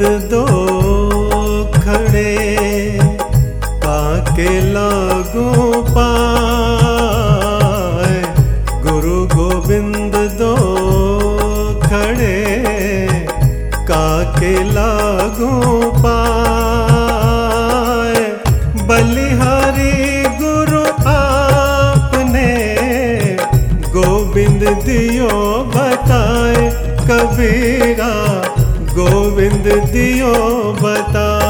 गोविंद दो दियो बताए।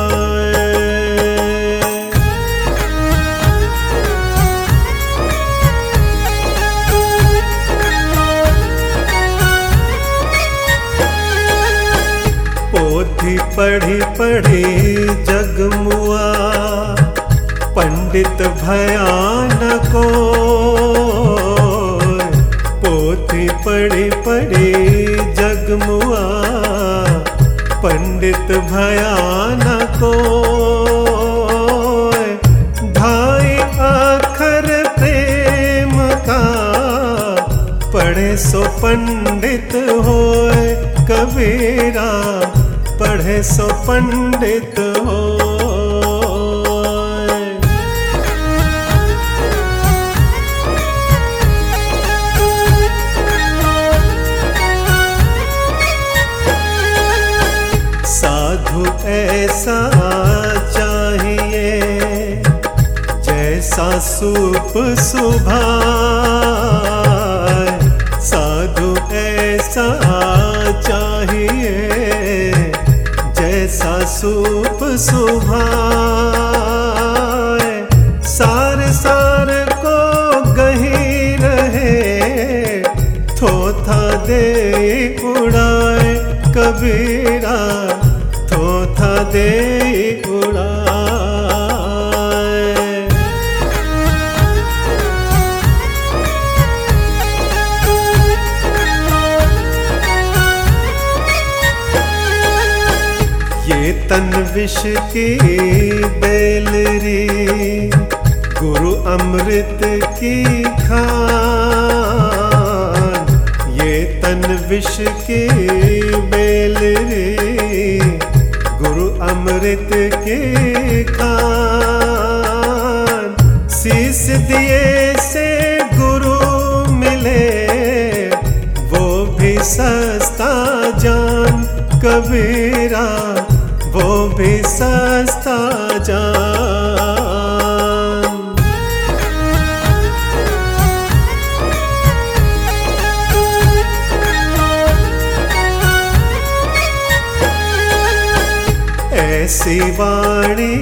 पोथी पढ़ी पढ़ी जगमुआ पंडित भयानको पंडित भयानको ढाई अखर प्रेम का पढ़े सो पंडित होए। कबीरा, पढ़े सो पंडित होए। ऐसा चाहिए, जैसा सूप सुभाए साधु ऐसा चाहिए, जैसा सूप सुभाए सार सार को गही रहे थोथा दे उड़ाए कबीरा। दे ये तन विष की बेलरी, गुरु अमृत की खान। ये तन विष की बेलरी अमृत के खान शीस दिए से गुरु मिले वो भी सस्ता जान कबीरा वाणी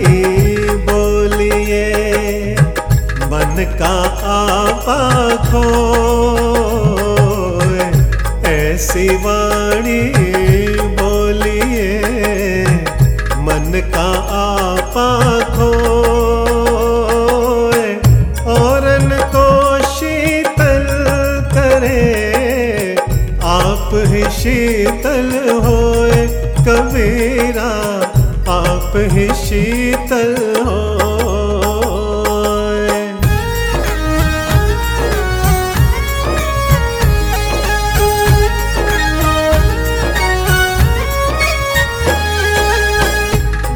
बोलिए, मन का आपा खो ऐसी वाणी बोलिए, मन का आपा औरन को शीतल करे, आप ही शीतल होए कबीरा। ही शीतल हो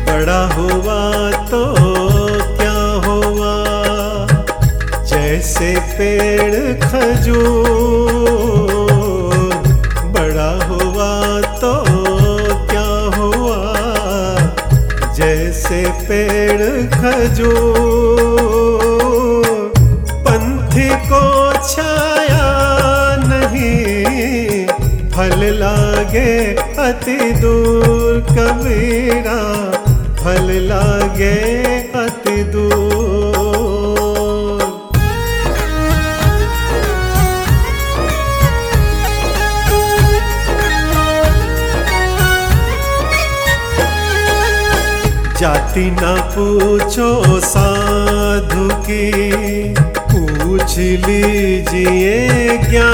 बड़ा हुआ तो क्या हुआ? जैसे पेड़ खजूर पंथ पंथी को छाया नहीं फल लागे अति दूर कबीरा फल लागे जाति न पूछो साधु की, पूछ लीजिए ज्ञान।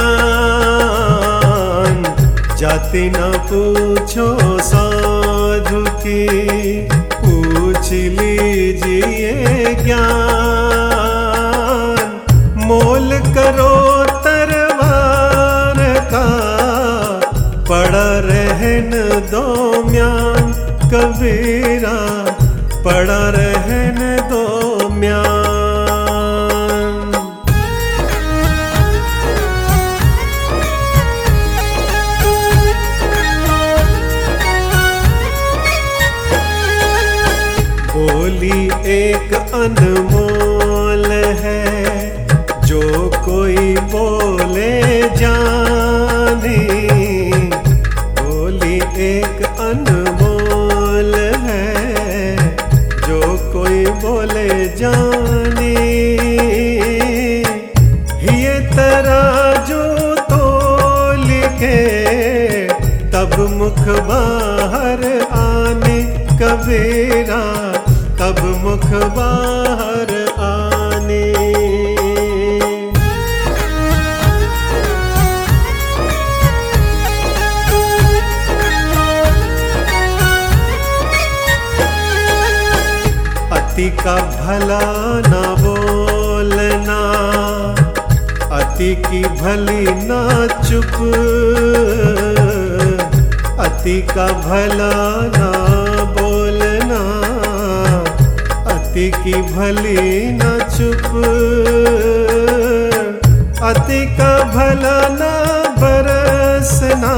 जाति न पूछो साधु की, पूछ लीजिए ज्ञान। मोल करो तरवार का, पड़ा रहन दो म्यान कबीरा। पड़ा रहने दो म्यान। बोली एक अनमोल कबीरा तब मुख बाहर आने। अति का भला ना बोलना अति की भली ना चुप। अति का भला ना बोलना अति की भली न चुप। अति का भला न बरसना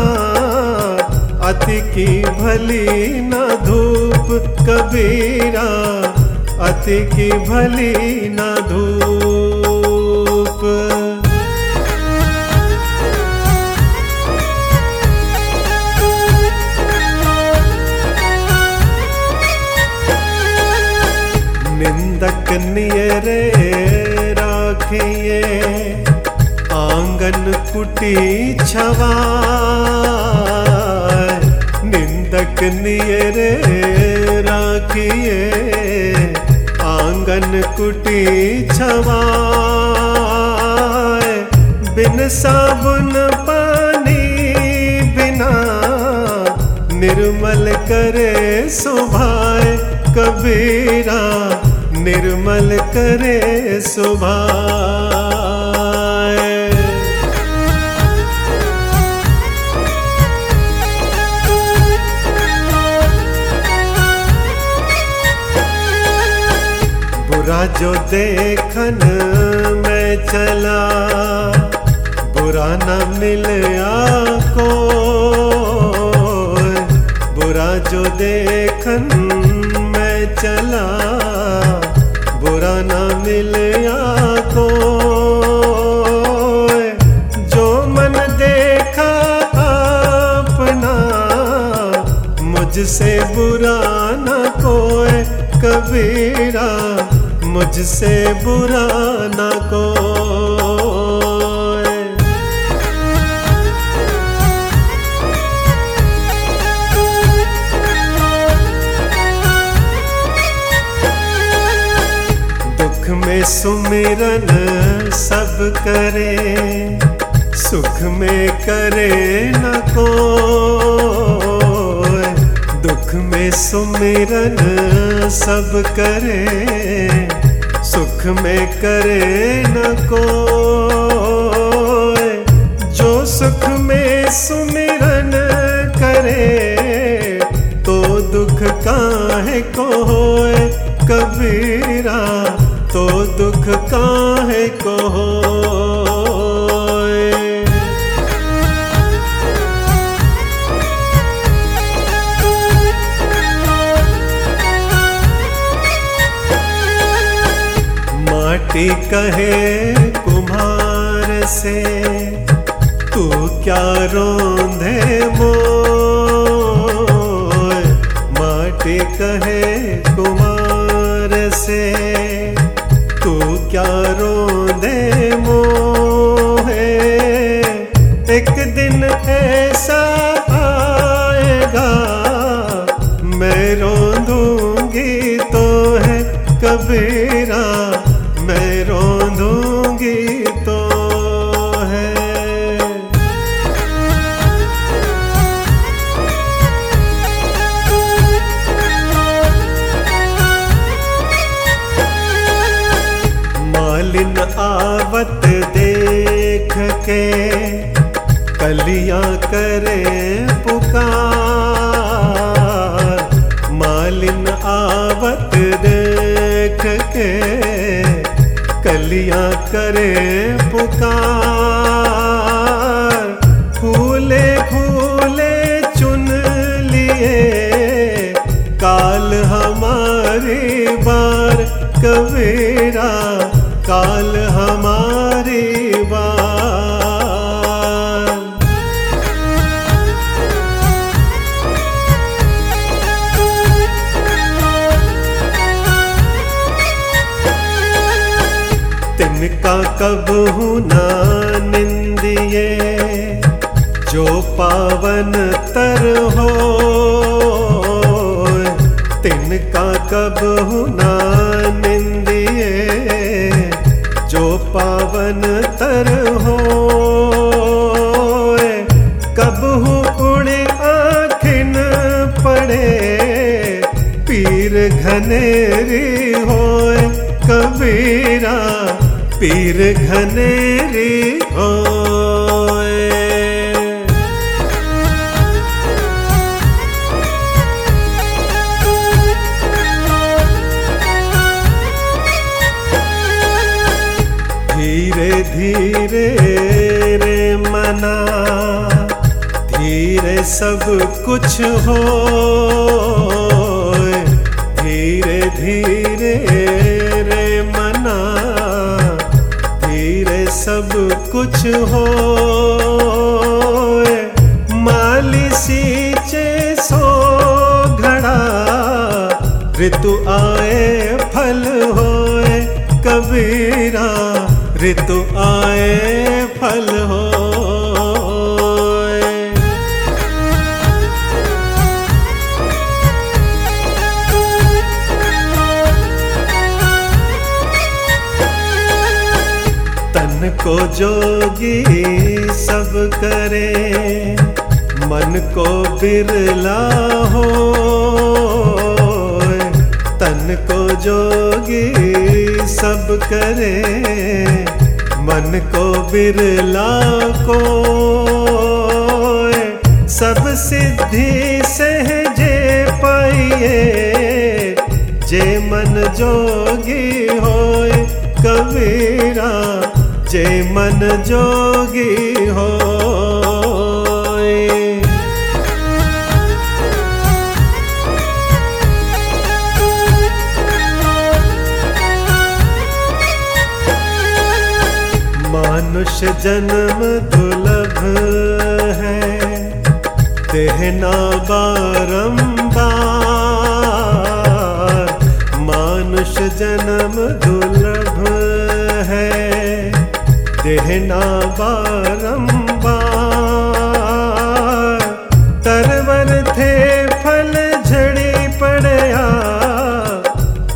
अति की भली न धूप कबीरा। अति की भली न धूप नियरे राखिए। आँगन कुटी छवा निंदक नियरे राखिए। आँगन कुटी छवा बिन साबुन पानी बिना निर्मल करे सुभाए। कबीरा निर्मल करे सुभाए बुरा जो देखन मैं चला, बुरा न मिलया को बुरा जो देखन मैं चला। कबीरा मुझसे बुरा न को दुख में सुमिरन सब करे, सुख में करे न को दुख में सुमिरन, सब करे, सुख में करे न को जो सुख में सुमिरन करे तो दुख काहे को कबीरा तो दुख काहे को होए माटी कहे कुम्हार से, तू क्या रोंधे मोय माटी कहे कुमार से, तू क्या रोंधे मोहे एक दिन ऐसा आएगा, मैं रोंदूँगी तो है कबीरा के कलियाँ करे पुकार। फूले फूले चुन लिए काल हमारी बार कबीरा काल हमारी तिनका कब ना निंदिए जो पावन तर हो तिनका कब ना निंदिए जो पावन तर हो, कब उड़े आखिन पड़े? पीर घनेरी पीर घनेरी होए। धीरे धीरे रे मना धीरे सब कुछ हो धीरे धीरे कुछ हो माली चे सो घड़ा, ऋतु आए फल होए, कबीरा, ऋतु आए फल होए। को जोगी सब करे, मन को बिरला हो, तन को जोगी सब करे, मन को बिरला को। सब सिद्धि सहजे पाइए, जे मन जोगी होए कबीरा। जे मन जोगी हो मानुष जन्म दुर्लभ है देहना बारंबार। मानुष जन्म दुर्लभ देहना बारंबार। तरवर थे फल, झड़ी पड़या।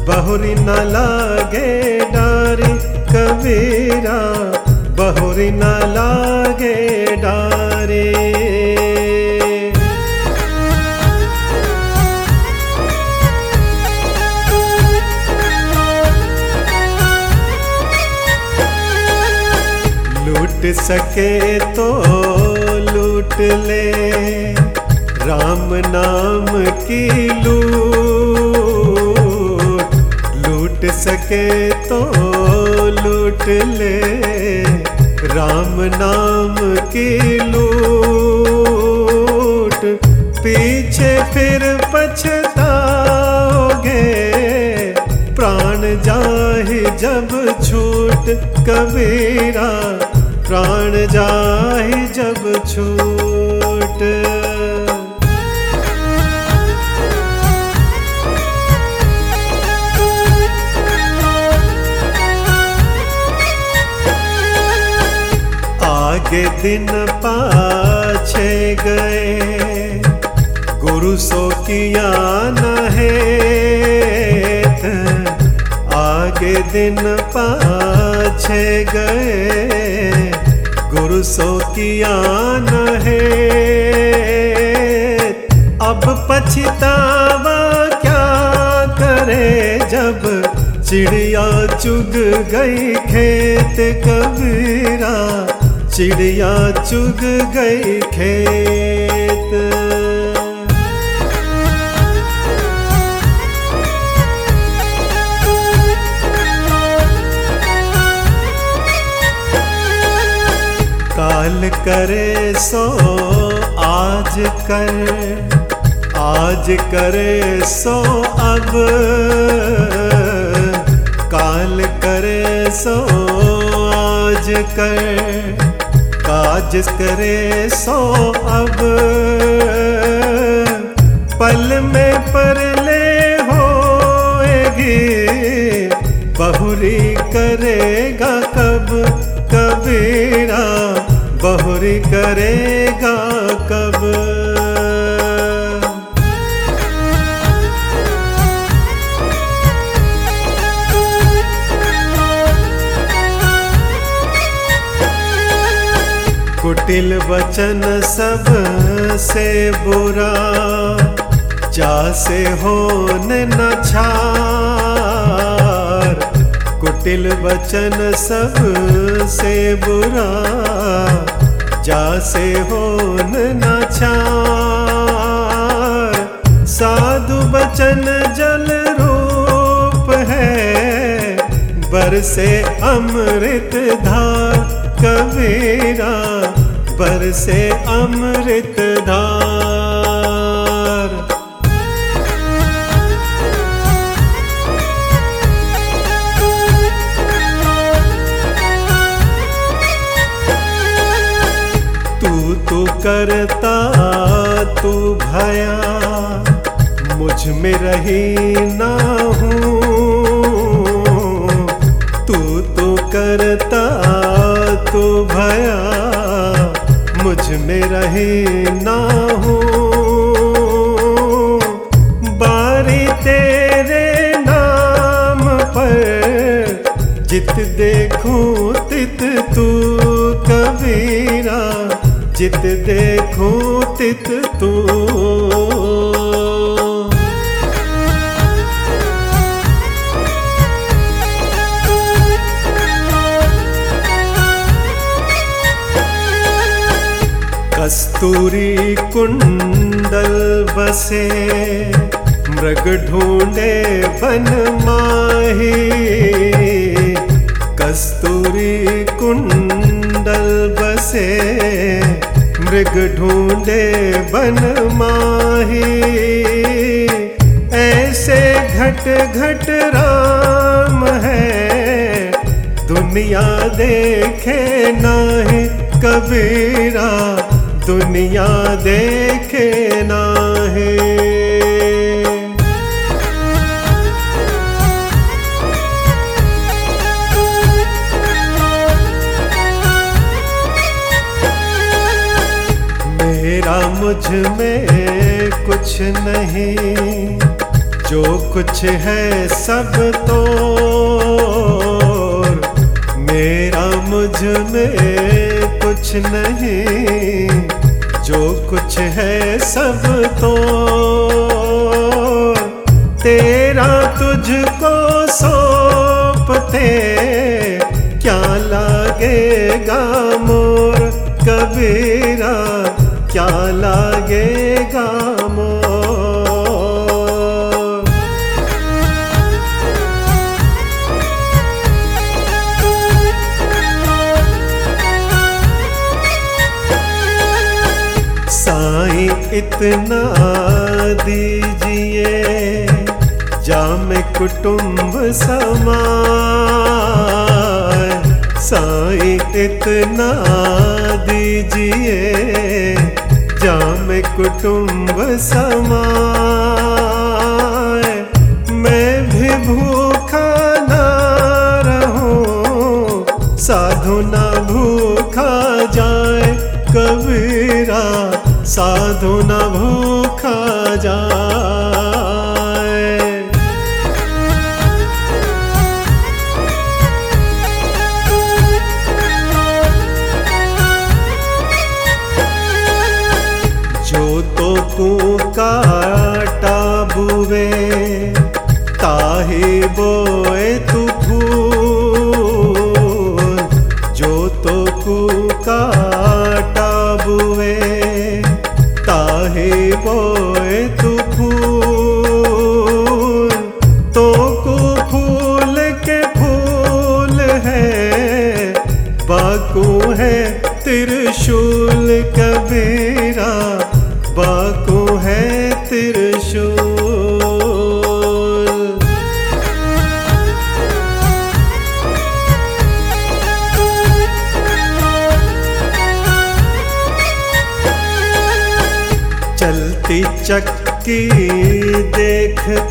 बहुरी न लागे डारी कबीरा। बहुरी न लागे डारे। सके तो लूट ले। राम नाम की लूट। लूट सके तो लूट ले। राम नाम की लूट। पीछे फिर पछताओगे। प्राण जाहि जब छूट कबीरा। प्राण जाहि जब छूट। आगे दिन पाछे गए, गुरु सो किया न है आगे दिन पाछे गए गुरु की आन है। अब पछतावा क्या करे जब चिड़िया चुग गई खेत कबीरा? चिड़िया चुग गई खेत। करे सो आज कर, आज करे सो अब। काल करे सो आज कर, काज करे सो अब। पल में पर ले होएगी, बहुरी करेगा कब कबीरा। करेगा कब? कुटिल वचन सबसे बुरा जा से होने न छार। कुटिल वचन सबसे बुरा जा से होने न छार साधु बचन जल रूप है बरसे अमृत धार कबीरा बरसे अमृत धार करता तू भया, मुझमें रही ना हूँ। तू तो करता तू भया, मुझमें रही ना हूँ। बारी तेरे नाम पर जित देखूँ, तित तू कबीरा जित देखो तित तू। कस्तूरी कुंडल बसे मृग ढूंढे बन माही। कस्तूरी कुंडल बसे मृग ढूंढे बन माही। ऐसे घट घट राम है, दुनिया देखे नाही कबीरा। दुनिया देखे में कुछ नहीं। जो कुछ है सब तो मेरा मुझमें कुछ नहीं। जो कुछ है सब तो तेरा तुझको सौंपते क्या लागेगा मोर कबीरा? क्या लागेगा मोर? साईं इतना दीजिए जाम कुटुंब समाए साईं, इतना दीजिए, जाम कुटुंब समाए। मैं भी भूखा ना रहूँ, साधु ना भूखा जाए, कबीरा, साधु न भूखा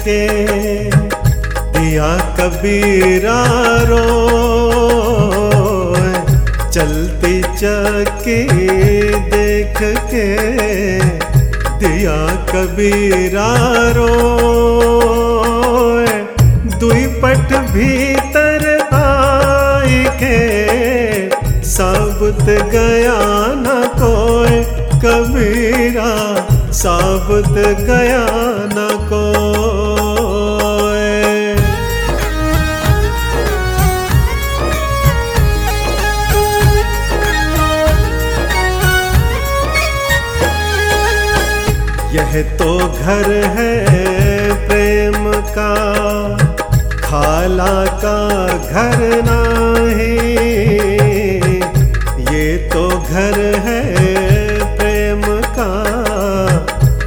के दिया कबीरा रो, चलती चक्की देख के दिया कबीरा रो। दुई पट भीतर आई के साबुत गया न कोई कबीरा, साबुत गया न यह तो घर है प्रेम का। खाला का घर नाही। ये तो घर है प्रेम का।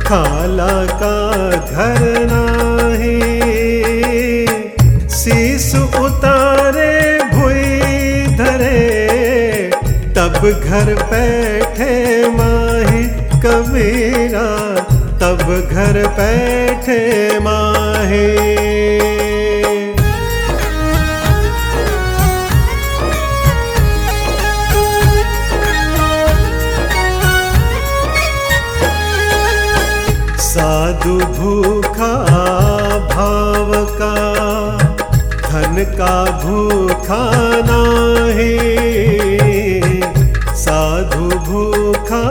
खाला का घर नाही। शीस उतारे भुई धरे। तब घर बैठे माही कबीरा तब घर बैठे माही। साधु भूखा भाव का धन का भूखा नाही। साधु भूखा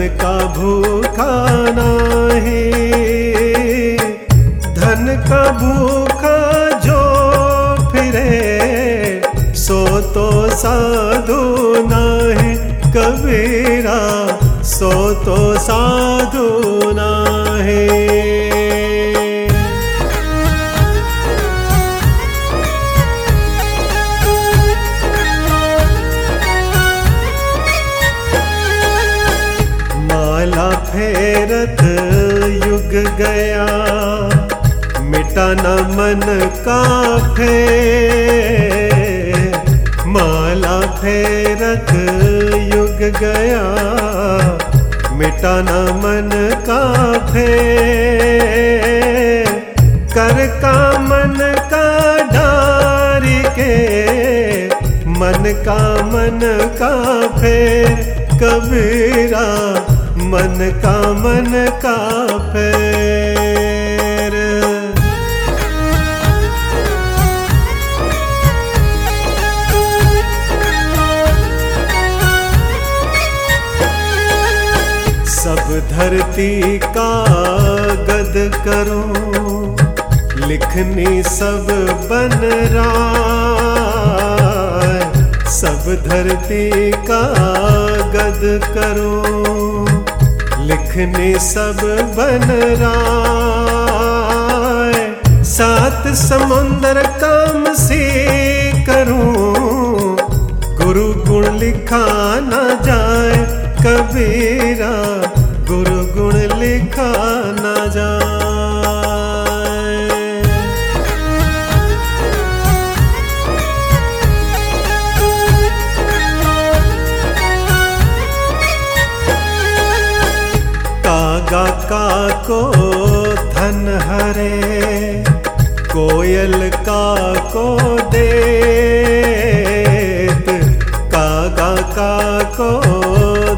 धन का भूखा है। धन का भूखा जो फिरे, सो तो साधु नाही कबीरा, सो तो साधु ना माला युग गया मिटा न मन का फेर माला फेरत युग गया मिटा न मन का फेर कर का मन का डारी के, मन का मन का फेर कबीरा मन का मन का फेर सब धरती का गद करो, लिखनी सब बन रहा सब धरती का गद करो लिखने सब बन रहा सात समुंदर काम से करूँ। गुरु गुण लिखा न जाए कबीरा। गुरु गुण लिखा धन कोयल का को देत, कागा का को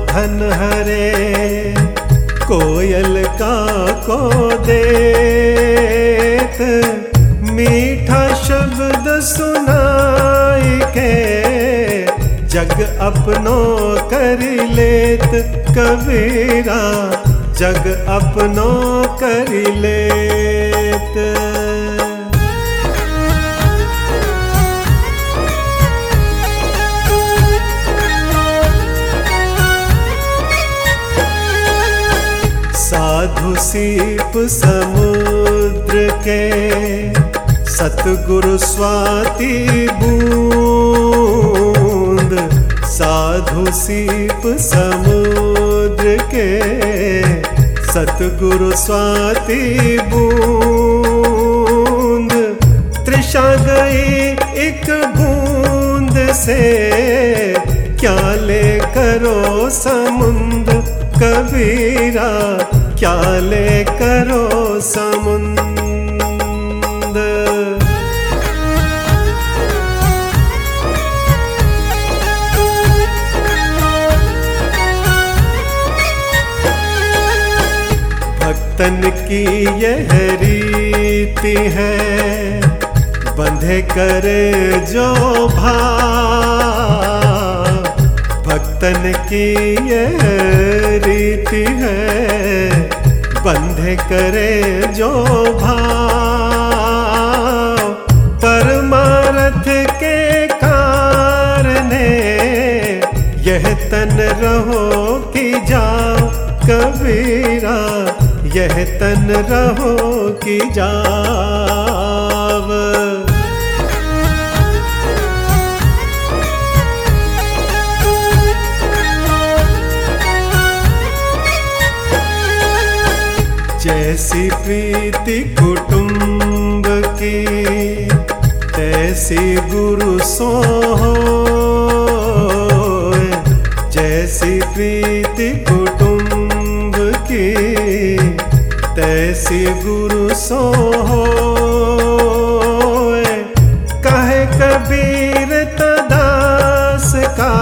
धन हरे, कोयल का को देत। मीठा शब्द सुनाई के, जग अपनो कर लेत कबीरा, जग अपनो कर लेत सीप समुद्र के सतगुरु स्वाति बूंद साधु सीप समुद्र के सतगुरु स्वाति बूंद तृषा गई एक बूंद से क्या ले करो समुंद कबीरा क्या ले करो समुंद? भक्तन की यह रीति है बंधे करे जो भाव भक्तन की यह रीति है, बंधे करे जो भाव। परमारथ के कारणे यह तन रहो कि जाओ कबीरा, यह तन रहो कि जाव जैसी प्रीति कुटुंब की, तैसी गुरु सो जैसी प्रीति कुटुंब की, तैसी गुरु सो कहे कबीर तदास का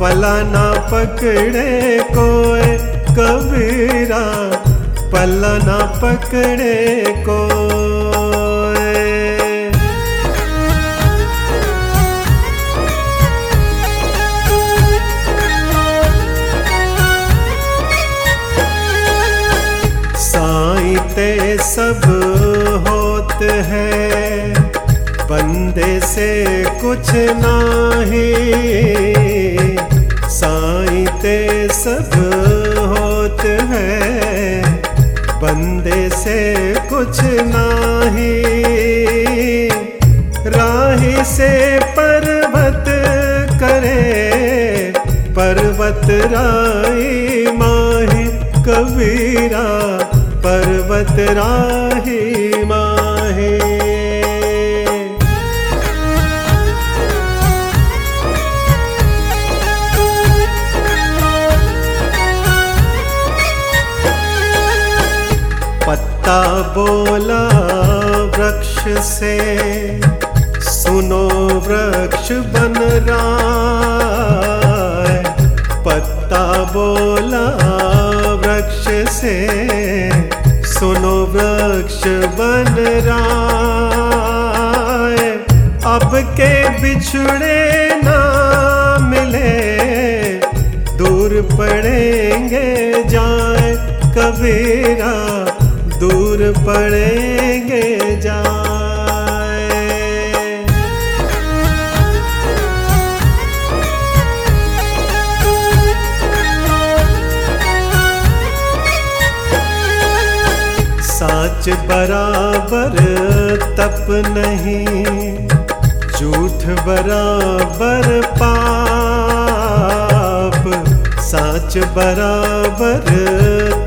पलाना पकड़े कोई कबीरा पल्ला ना पकड़े को। ते सब होत है, बंदे से कुछ नाही। साई ते सब होत है से कुछ नाही। राही से पर्वत करे पर्वत राही माही कबीरा। पर्वत राही माहे पत्ता बोला वृक्ष से। सुनो वृक्ष बन रहा पत्ता बोला वृक्ष से। सुनो वृक्ष बन रहा अब के बिछड़े ना मिले। दूर पड़ेंगे जाए कबीरा। पड़ेंगे जाए। साच बराबर तप नहीं झूठ बराबर पाप। साच बराबर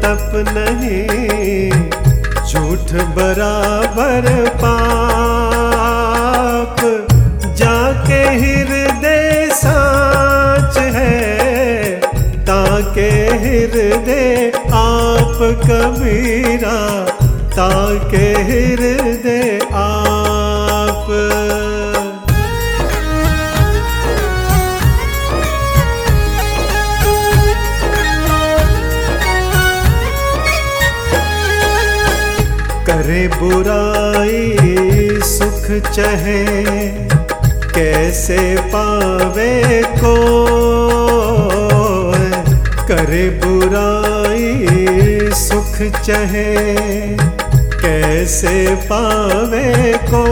तप नहीं झूठ बराबर पाप जाके हृदय साच है ताके हृदय आप कबीरा ताके हृदय आप करे बुराई सुख चहे कैसे पावे को करे बुराई सुख चहे कैसे पावे को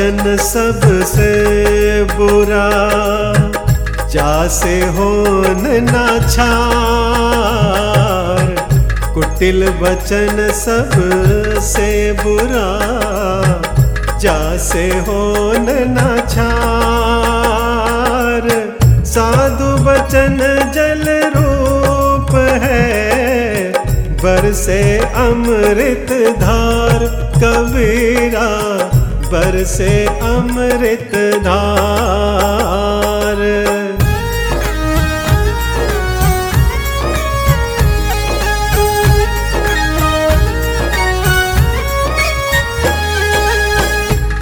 बचन सबसे बुरा। जासे होन ना छार कुटिल बचन सबसे बुरा। जासे होन ना छार साधु बचन जल रूप है। बरसे अमृत धार कबीरा। बरसे अमृत धार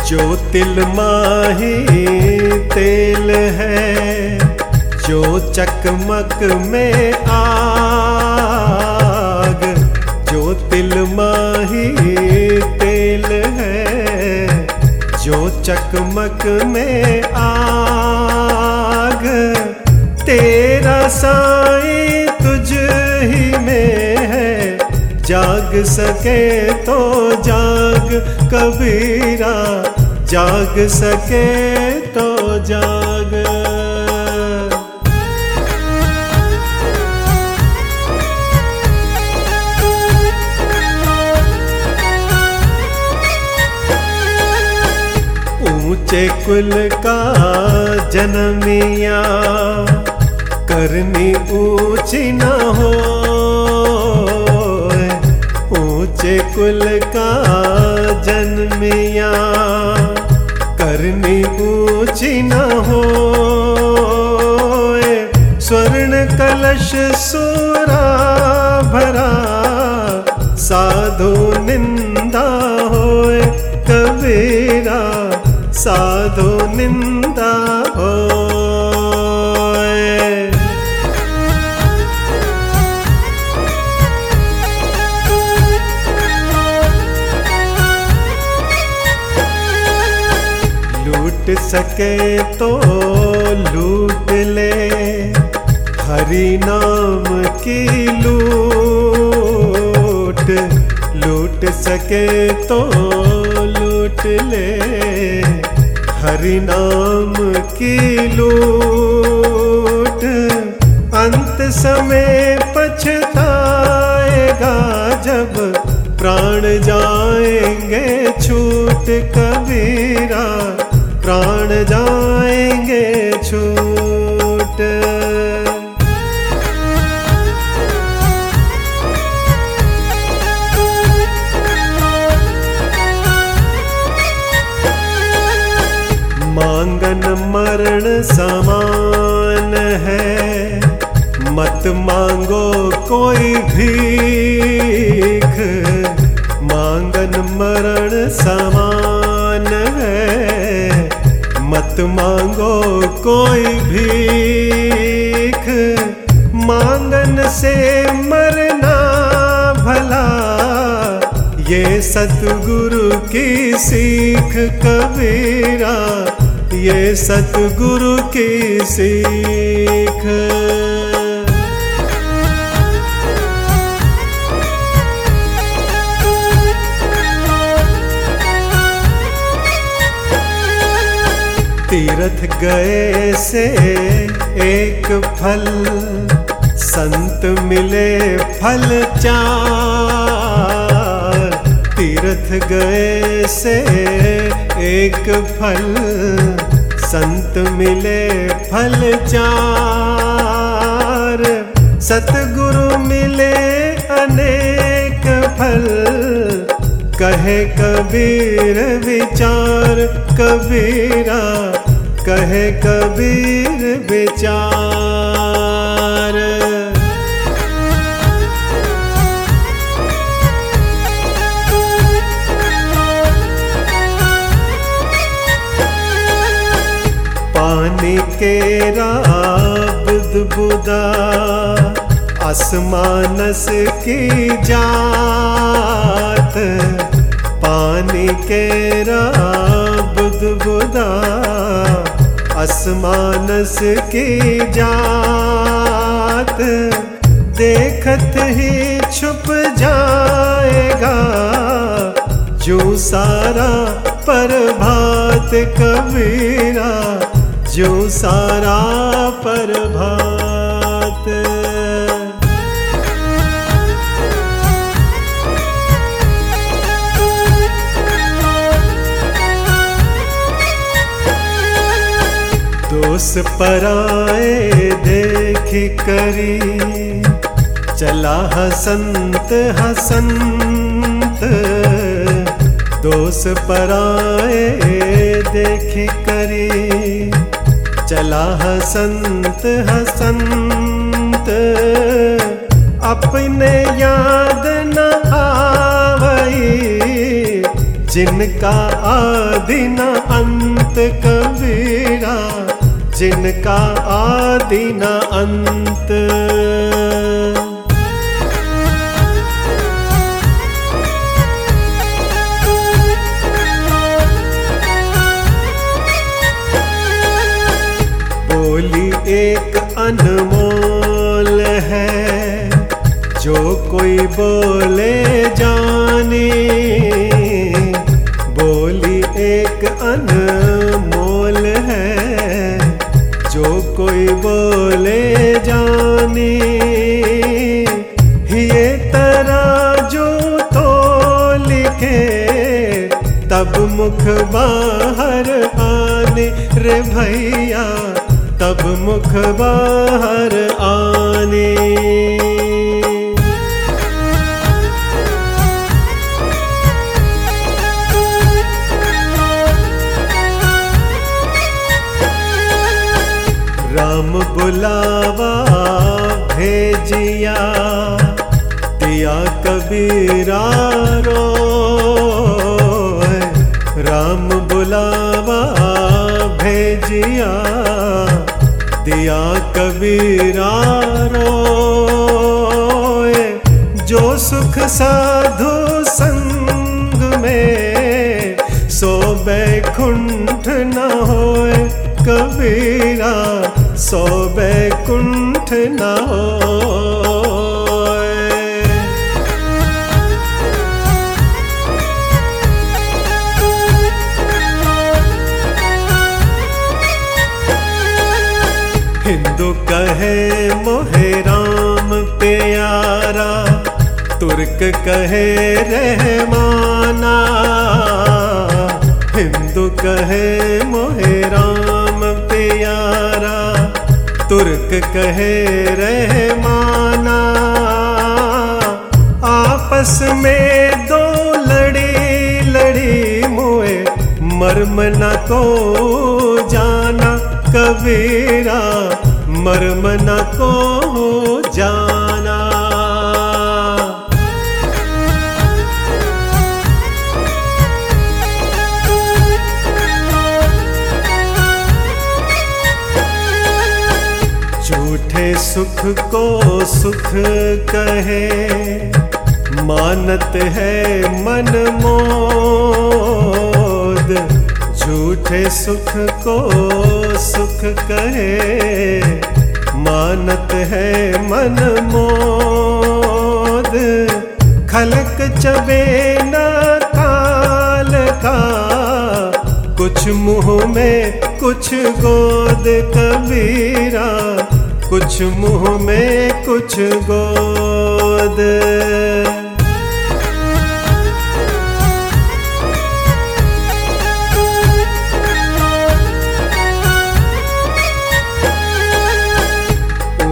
जो तिल माही तेल है, जो चकमक में आग, जो तिल माही चकमक में आग। तेरा साई तुझ ही में है। जाग सके तो जाग, कबीरा। जाग सके तो जाग। ऊँचे कुल का जन्मिया करनी ऊँची न हो। ऊँचे कुल का जन्मिया करनी ऊँची न हो। स्वर्ण कलश सोरा भरा, साधु निंदा साधु निंदा हो लूट सके तो लूट ले, हरि नाम की लूट। लूट सके तो लूट ले। हरि नाम की लूट। अंत समय पछताएगा जब प्राण जाएँगे छूट कबीरा। प्राण जाएँगे छूट मरण समान है। मत मांगो कोई भीख। मांगन मरण समान है। मत मांगो कोई भीख। मांगन से मरना भला। ये सतगुरु की सीख कबीरा। ये सतगुरु की सीख। तीर्थ गए से एक फल, संत मिले फल चार। तीर्थ गए से एक फल, संत मिले फल चार। सतगुरु मिले अनेक फल, कहे कबीर विचार, कबीरा कहे कबीर विचार। पानी के बुदा, आसमानस की जात, पानी के बुद बुदा, आसमानस की जात। देखत ही छुप जाएगा, जो सारा प्रभात कबीरा जो सारा प्रभात। दोष पराए देख करी चला हसंत हसंत। दोष पराए देख करी चला हसंत हसंत। अपने याद न आवई, जिनका आदि न अंत कबीरा, जिनका आदि न अंत। बोले जाने, बोली एक अनमोल है, जो कोई बोले जाने। ये तराजू तो लिखे, तब मुख बाहर आने। रे भैया, तब मुख बाहर आने। बुलावा भेजिया, दिया कबीरा रो राम बुलावा भेजिया, दिया कबीरा रो जो सुख साधु संग में सो बैकुंठ न होए कबीरा। सो बैकुंठ न हिंदू कहे, मोहे राम प्यारा। तुर्क कहे, रहमाना। हिंदू कहे, मोहे राम प्यारा। तुर्क कहे, रहमाना, आपस में दो लड़ी लड़ी मोए मर्म न को जाना कबीरा मर्म न को सुख को सुख कहे। मानत है मन मोद, झूठे सुख को सुख कहे। मानत है मन मोद, खलक चबे न काल का। कुछ मुँह में कुछ गोद कबीरा कुछ मुँह में कुछ गोद।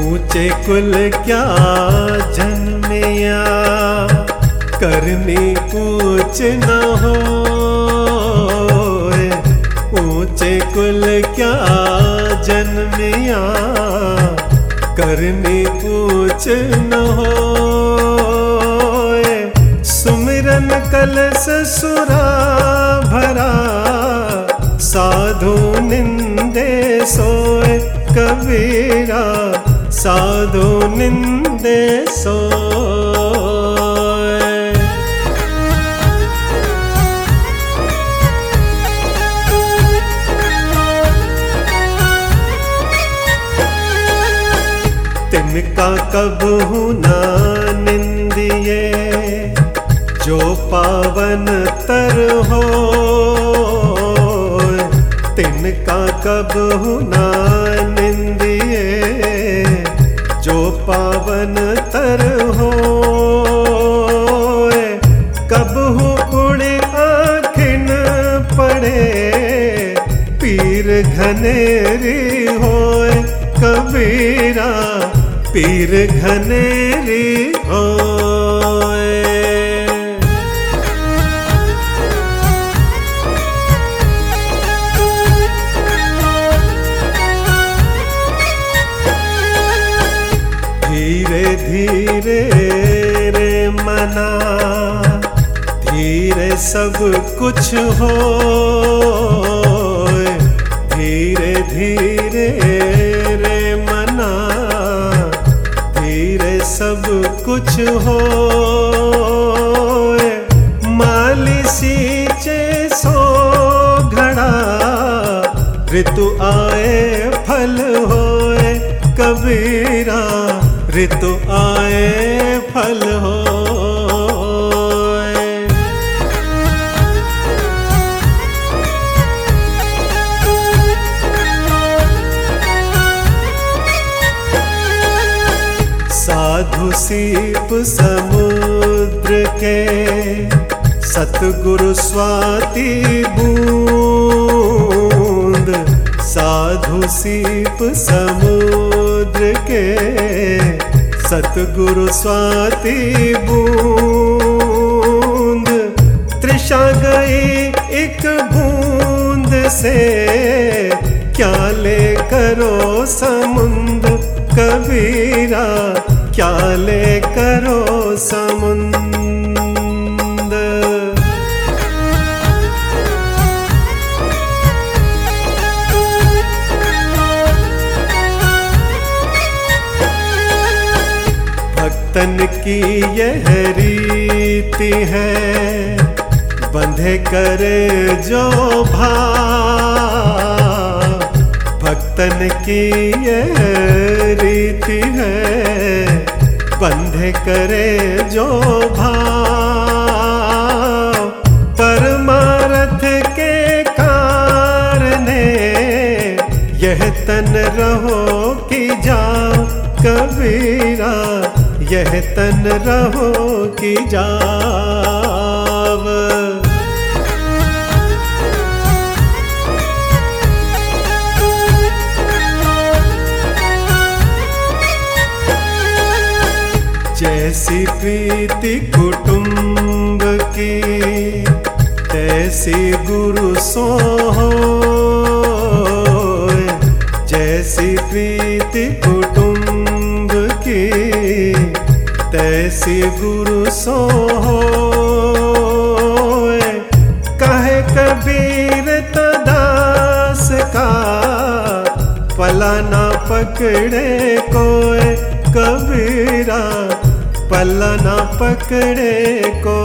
ऊँचे कुल क्या जन्मिया? करनी ऊंच न हो ऊँचे कुल क्या जन्मिया? करनी पूछ न हो सुमिरन कल सुरा भरा, साधु निंदे सोए कबीरा, साधु निंदे सोए। तिनका कब ना निंदिए जो पावन तर हो तिनका कब हुना निंदिए जो पावन तर हो, कब हो उड़े आखिन पड़े? पीर घनेरी पीर घनेरी होए। धीरे धीरे रे मना धीरे सब कुछ हो। कुछ हो माली चे सो घड़ा। ऋतु आए, फल होए, कबीरा। ऋतु आए, फल होए। सीप समुद्र के सतगुरु स्वाति बूंद, साधु सीप समुद्र के सतगुरु स्वाति बूंद। तृषा गई एक बूंद से, क्या ले करो समुंद कबीरा क्या ले करो समुंद भक्तन की यह रीति है, बंधे करे जो भा भक्तन की यह रीति है बंधे करे जो भाव, परमारथ के कारने यह तन रहो कि जाओ कबीरा, यह तन रहो कि जाव जैसी प्रीति कुटुंब की तैसी गुरु सो हो जैसी प्रीति कुटुंब की, तैसी गुरु सो हो कहे कबीर तदास का पलाना पकड़े कोई कबीरा पल्ला ना पकड़े को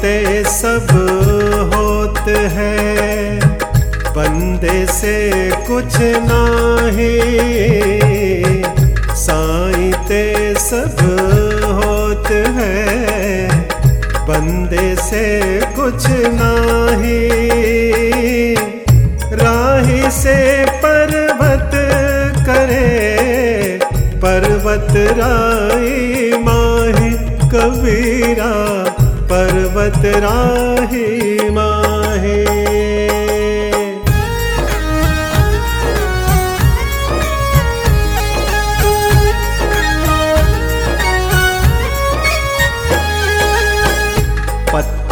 ते सब होत है, बंदे से कुछ नाही। साई ते सब होत है बंदे से कुछ नाही। राही से पर्वत करे, पर्वत राही माही कबीरा, पर्वत राही माही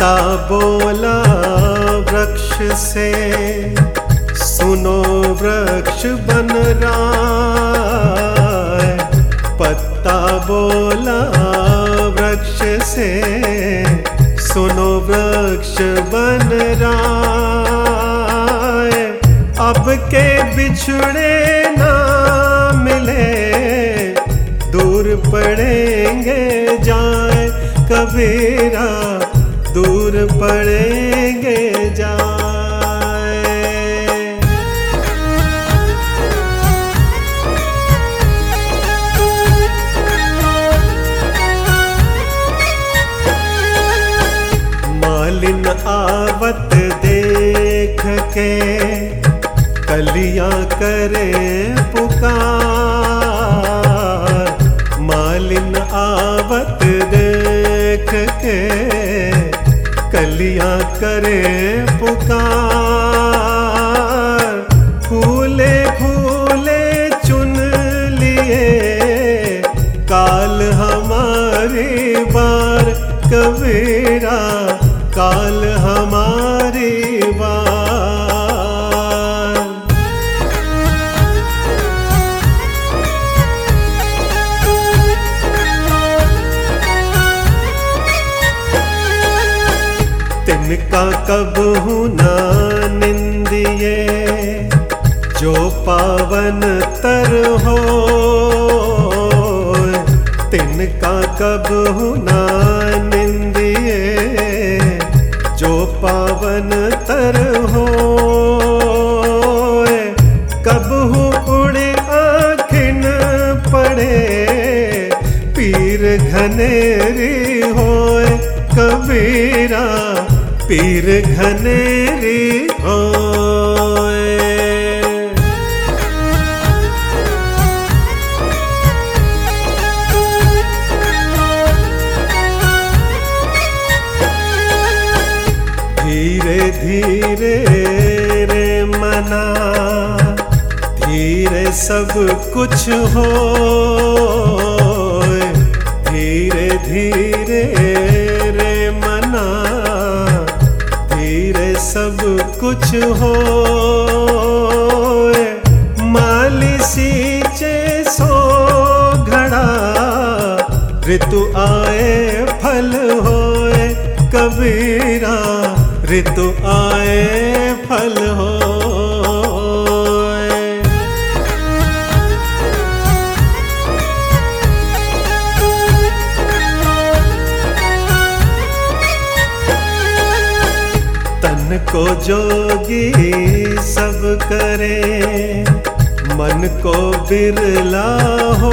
पत्ता बोला वृक्ष से। सुनो वृक्ष बन रहा पत्ता बोला वृक्ष से। सुनो वृक्ष बन रहा अब के बिछड़े ना मिले। दूर पड़ेंगे जाए कबीरा। पड़ेंगे जाए। मालिन आवत देख के कलिया करें पुकार फूले फूले चुन लिए। काल हमारी बार कबीरा तिनका कब ना निंदिए जो पावन तर हो तिनका कब ना पीर घनेरी होए। धीरे धीरे रे मना धीरे सब कुछ हो कुछ हो माली सींचे सो घड़ा, ऋतु आए, फल होए, कबीरा, ऋतु आए, फल होए को जोगी सब करे, मन को बिरला हो।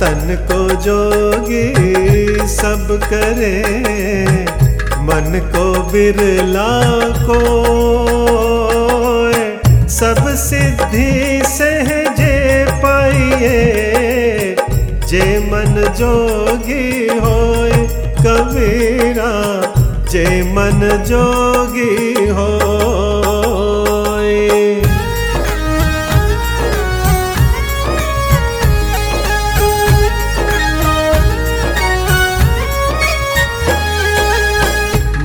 तन को जोगी सब करे, मन को बिरला को। सब सिद्धि सहजे पाइए, जे मन जोगी होए कबीरा। जे मन जोगी होए।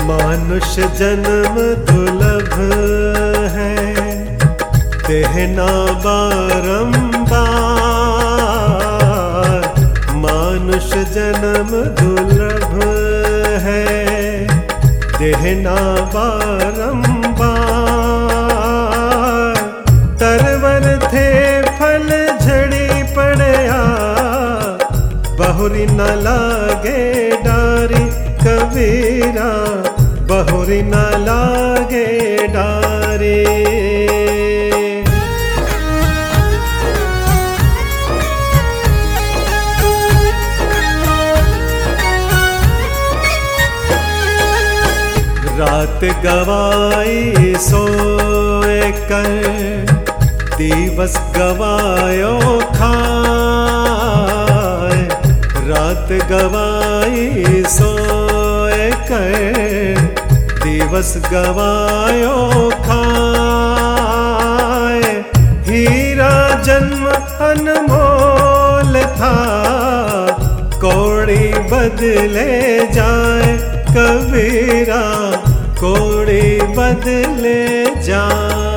मानुष जन्म दुर्लभ है देहना बारंबार। मानुष जन्म दुर्लभ देहना बारंबार। तरवर थे फल झड़ी पड़या। बहुरी न लागे डारी कबीरा। बहुरी न लागे डारी। रात गवाई सोए कर, दिवस गवायो खाए। रात गवाई सोए कर, दिवस गवायो खाए। हीरा जन्म अनमोल था, कोड़ी बदले जाए कबीरा कोड़ी बदले जाए